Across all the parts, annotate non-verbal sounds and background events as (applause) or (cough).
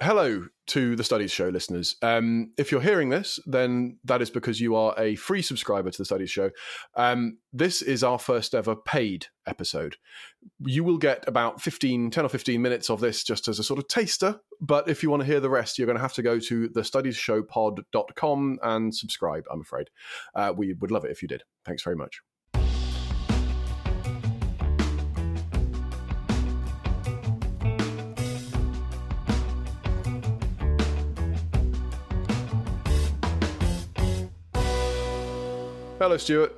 hello to the Studies Show listeners. Um, if you're hearing this, then that is because you are a free subscriber to the Studies Show. Um, this is our first ever paid episode. You will get about 15, 10 or 15 minutes of this just as a sort of taster. But if you want to hear the rest, you're going to have to go to thestudiesshowpod.com and subscribe, I'm afraid. Uh, we would love it if you did. Thanks very much. Hello, Stuart.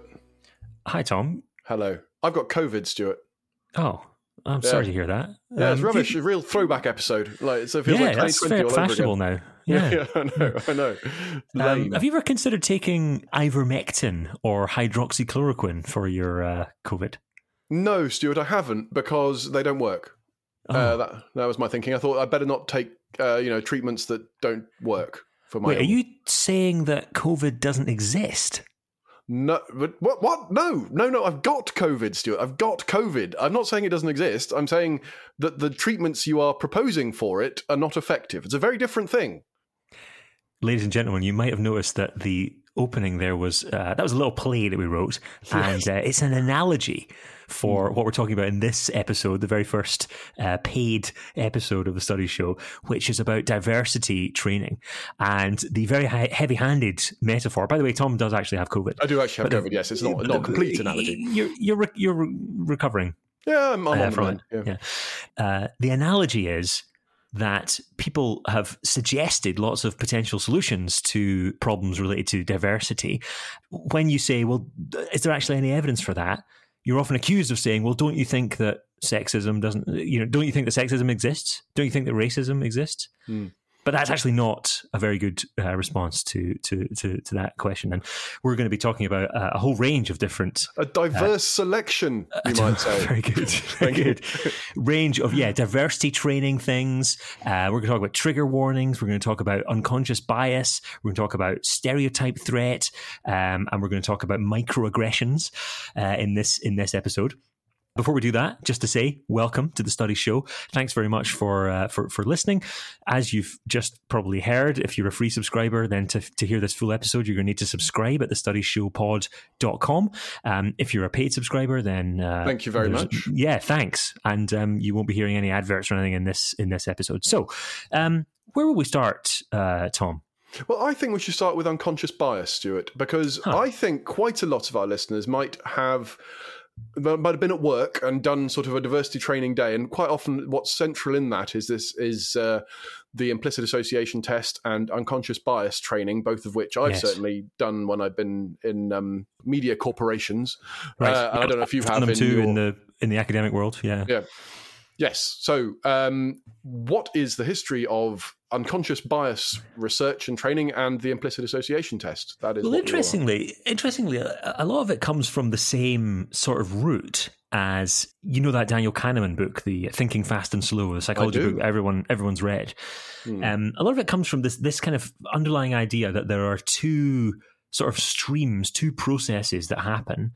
Hi, Tom. Hello. I've got COVID, Stuart. Oh, I'm Yeah. sorry to hear that. Yeah, it's Um, rubbish. do A real throwback episode. Like so it you- feels yeah, like that's 2020 very all over fashionable now. (laughs) Yeah. yeah, I know. I know. Um, have you ever considered taking ivermectin or hydroxychloroquine for your uh, COVID? No, Stuart, I haven't because they don't work. Oh. Uh, that that was my thinking. I thought I'd better not take uh, you know treatments that don't work for my. Wait, are you saying that COVID doesn't exist? No, but what? What? No, no, no. I've got COVID, Stuart. I've got COVID. I'm not saying it doesn't exist. I'm saying that the treatments you are proposing for it are not effective. It's a very different thing. Ladies and gentlemen, you might have noticed that the opening there was uh, that was a little play that we wrote, and uh, it's an analogy for what we're talking about in this episode, the very first uh, paid episode of the study show, which is about diversity training and the very hi- heavy-handed metaphor. By the way, Tom does actually have COVID. I do actually have COVID. Yes, it's not not a complete analogy. You're you're re- you're re- recovering Yeah, I'm, I'm uh, on the from it. Yeah. Yeah. Uh, the analogy is that people have suggested lots of potential solutions to problems related to diversity. When you say, well, is there actually any evidence for that? You're often accused of saying, well, don't you think that sexism doesn't, you know, don't you think that sexism exists? Don't you think that racism exists? Hmm. But that's actually not a very good uh, response to, to to to that question, and we're going to be talking about uh, a whole range of different A diverse selection, (laughs) you might say. (laughs) very good. (laughs) Very good. Range of, yeah, diversity training things. Uh, we're going to talk about trigger warnings. We're going to talk about unconscious bias. We're going to talk about stereotype threat. Um, and we're going to talk about microaggressions uh, in this in this episode. Before we do that, just to say, welcome to the Study Show. Thanks very much for uh, for for listening. As you've just probably heard, if you're a free subscriber, then to, to hear this full episode, you're going to need to subscribe at thestudiesshowpod.com. Um, if you're a paid subscriber, then uh, Thank you very much. Yeah, thanks, and um, you won't be hearing any adverts or anything in this in this episode. So, um, where will we start, uh, Tom? Well, I think we should start with unconscious bias, Stuart, because Huh. I think quite a lot of our listeners might have might have been at work and done sort of a diversity training day, and quite often what's central in that is this is uh, the implicit association test and unconscious bias training, both of which I've Yes. certainly done when I've been in um, media corporations. Right. Uh, I don't know if you I've done have them in too your- in the in the academic world. Yeah. Yeah. Yes. So, um, what is the history of unconscious bias research and training and the implicit association test? That is Well, interestingly, interestingly, a, a lot of it comes from the same sort of root as you know that Daniel Kahneman book, the Thinking Fast and Slow, the psychology book everyone everyone's read. Hmm. Um, a lot of it comes from this this kind of underlying idea that there are two sort of streams, two processes that happen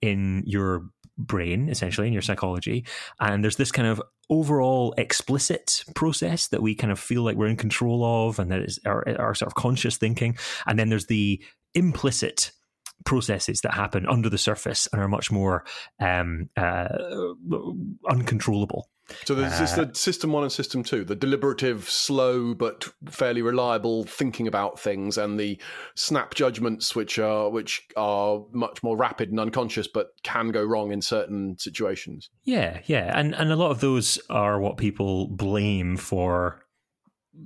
in your brain, essentially in your psychology, and there's this kind of overall explicit process that we kind of feel like we're in control of, and that is our, our sort of conscious thinking, and then there's the implicit processes that happen under the surface and are much more um, uh, uncontrollable. So there's this Uh, the system one and system two, the deliberative, slow but fairly reliable thinking about things, and the snap judgments, which are which are much more rapid and unconscious, but can go wrong in certain situations. Yeah, yeah, and and a lot of those are what people blame for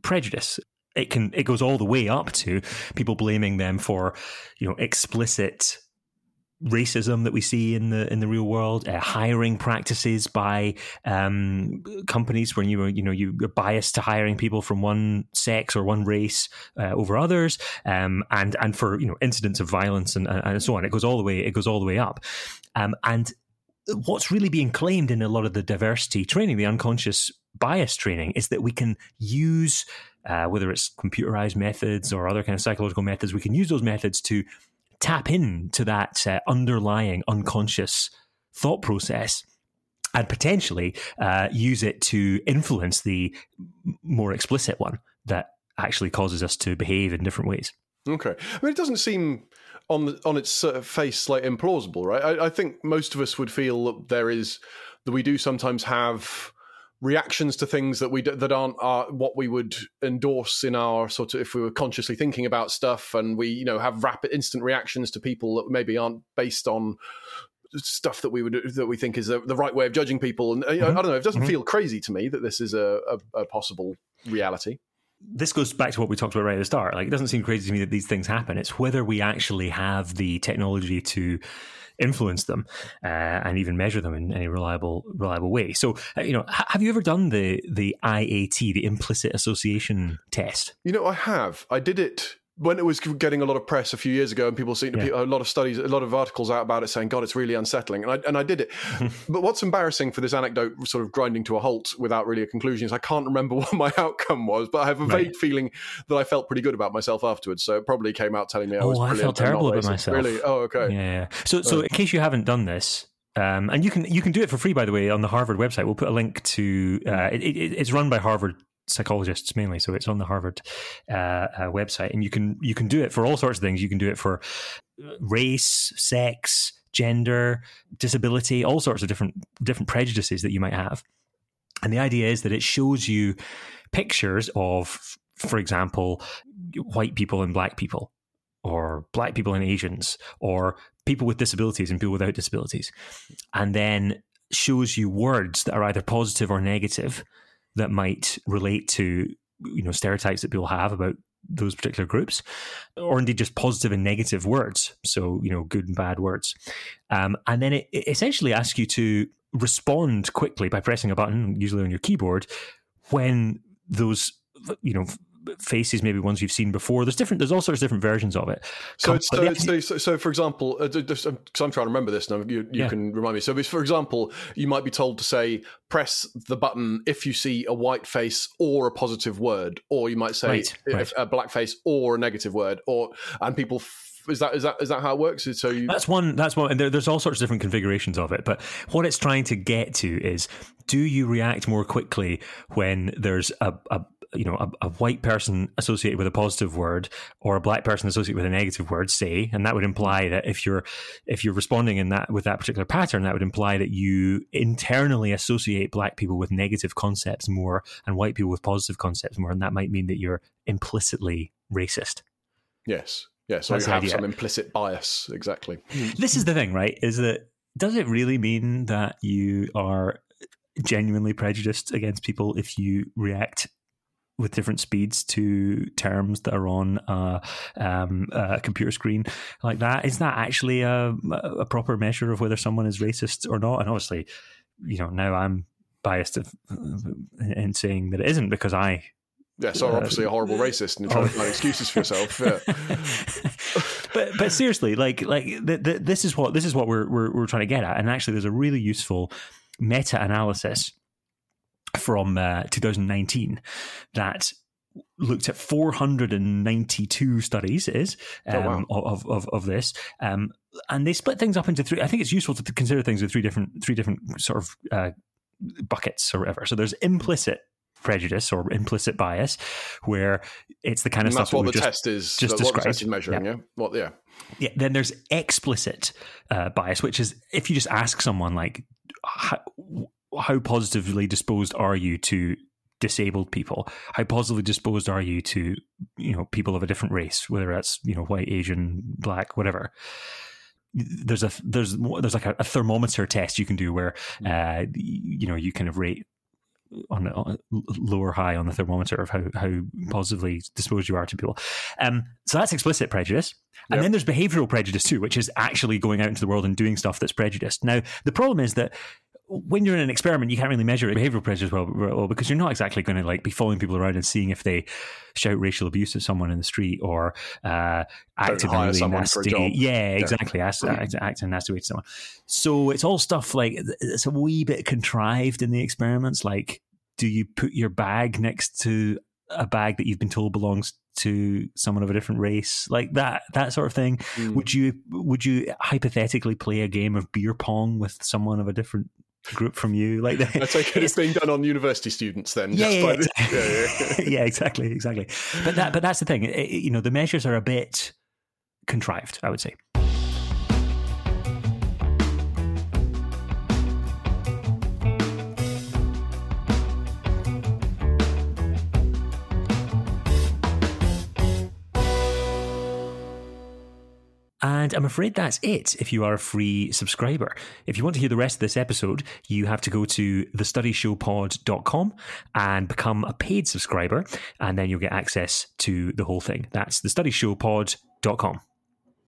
prejudice. It can it goes all the way up to people blaming them for you know explicit racism that we see in the in the real world, uh, hiring practices by um, companies when you you know you're biased to hiring people from one sex or one race uh, over others, um, and and for you know incidents of violence and, and so on. It goes all the way it goes all the way up, um, and what's really being claimed in a lot of the diversity training, the unconscious bias training, is that we can use, uh, whether it's computerized methods or other kind of psychological methods, we can use those methods to tap into that uh, underlying unconscious thought process and potentially uh, use it to influence the more explicit one that actually causes us to behave in different ways. Okay, I mean, it doesn't seem on the, on its face like implausible, right? I, I think most of us would feel that there is that we do sometimes have reactions to things that we that aren't are what we would endorse in our sort of if we were consciously thinking about stuff and we you know have rapid instant reactions to people that maybe aren't based on stuff that we would that we think is the, the right way of judging people and mm-hmm. I, I, don't know it doesn't mm-hmm. feel crazy to me that this is a, a, a possible reality this goes back to what we talked about right at the start. Like, it doesn't seem crazy to me that these things happen. It's whether we actually have the technology to influence them uh, and even measure them in any reliable reliable way. So, uh, you know, have you ever done the the IAT, the implicit association test? You know, I have. I did it when it was getting a lot of press a few years ago, and people seeing yeah. a lot of studies, a lot of articles out about it, saying, "God, it's really unsettling," and I and I did it. (laughs) but what's embarrassing for this anecdote, sort of grinding to a halt without really a conclusion, is I can't remember (laughs) what my outcome was, but I have a right. vague feeling that I felt pretty good about myself afterwards. So it probably came out telling me I was. Oh, I felt terrible about myself. Really? Oh, okay. Yeah. So, so uh, in case you haven't done this, um, and you can you can do it for free, by the way, on the Harvard website. We'll put a link to. Uh, it, it, it's run by Harvard psychologists mainly. So it's on the Harvard uh, uh, website, and you can you can do it for all sorts of things. You can do it for race, sex, gender, disability, all sorts of different different prejudices that you might have. And the idea is that it shows you pictures of, for example, white people and black people, or black people and Asians, or people with disabilities and people without disabilities, and then shows you words that are either positive or negative that might relate to you know stereotypes that people have about those particular groups, or indeed just positive and negative words. So you know, good and bad words, um, and then it, it essentially asks you to respond quickly by pressing a button, usually on your keyboard, when those you know faces, maybe ones you've seen before. There's different. There's all sorts of different versions of it. So, so, it's, so, so, for example, because uh, I'm trying to remember this now, you, you yeah. can remind me. So, for example, you might be told to say, press the button if you see a white face or a positive word, or you might say right, right. a black face or a negative word, or and people is that is that is that how it works? So you... that's one that's one, and there, there's all sorts of different configurations of it. But what it's trying to get to is, do you react more quickly when there's a, a you know a, a, white person associated with a positive word or a black person associated with a negative word say and that would imply that if you're if you're responding in that with that particular pattern that would imply that you internally associate black people with negative concepts more and white people with positive concepts more and that might mean that you're implicitly racist. Yes. Yes so That's you have some implicit bias exactly. This is the thing right is that does it really mean that you are genuinely prejudiced against people if you react with different speeds to terms that are on a, um, a computer screen like that. Is that actually a, a, proper measure of whether someone is racist or not? And obviously, you know, now I'm biased in saying that it isn't because I. Yeah, so uh, obviously a horrible (laughs) racist and you're trying to find excuses for yourself. Yeah. (laughs) but but seriously, like like the, the, this is what this is what we're, we're we're trying to get at, and actually, there's a really useful meta analysis from uh, 2019 that looked at 492 studies is um, oh, wow. of, of, of this um, and they split things up into three i think it's useful to consider things with three different three different sort of uh, buckets or whatever so there's implicit prejudice or implicit bias where it's the kind of and stuff that's what the just, test is just described. what the test measuring yeah, yeah? What, yeah yeah then there's explicit uh, bias which is if you just ask someone like how, positively disposed are you to disabled people? How positively disposed are you to you know people of a different race, whether that's you know white, Asian, black, whatever? There's a there's there's like a, a thermometer test you can do where mm. uh, you know you kind of rate on, on lower high on the thermometer of how, how positively disposed you are to people. Um, so that's explicit prejudice. And yep. then there's behavioral prejudice too, which is actually going out into the world and doing stuff that's prejudiced. Now, the problem is that when you're in an experiment, you can't really measure behavioral prejudice well, well because you're not exactly going to like be following people around and seeing if they shout racial abuse at someone in the street or uh, act in really nasty. Yeah, exactly. Yeah. Act, act in a nasty way to someone. So it's all stuff like it's a wee bit contrived in the experiments. Like, do you put your bag next to a bag that you've been told belongs to someone of a different race like that that sort of thing mm. would you would you hypothetically play a game of beer pong with someone of a different group from you. Like I take it it's being done on university students then. Yeah, yeah, exactly. yeah, yeah. (laughs) yeah, exactly, exactly. But that, but that's the thing. It, you know, the measures are a bit contrived. I would say. And I'm afraid that's it if you are a free subscriber. If you want to hear the rest of this episode, you have to go to thestudiesshowpod.com and become a paid subscriber, and then you'll get access to the whole thing. That's thestudiesshowpod.com.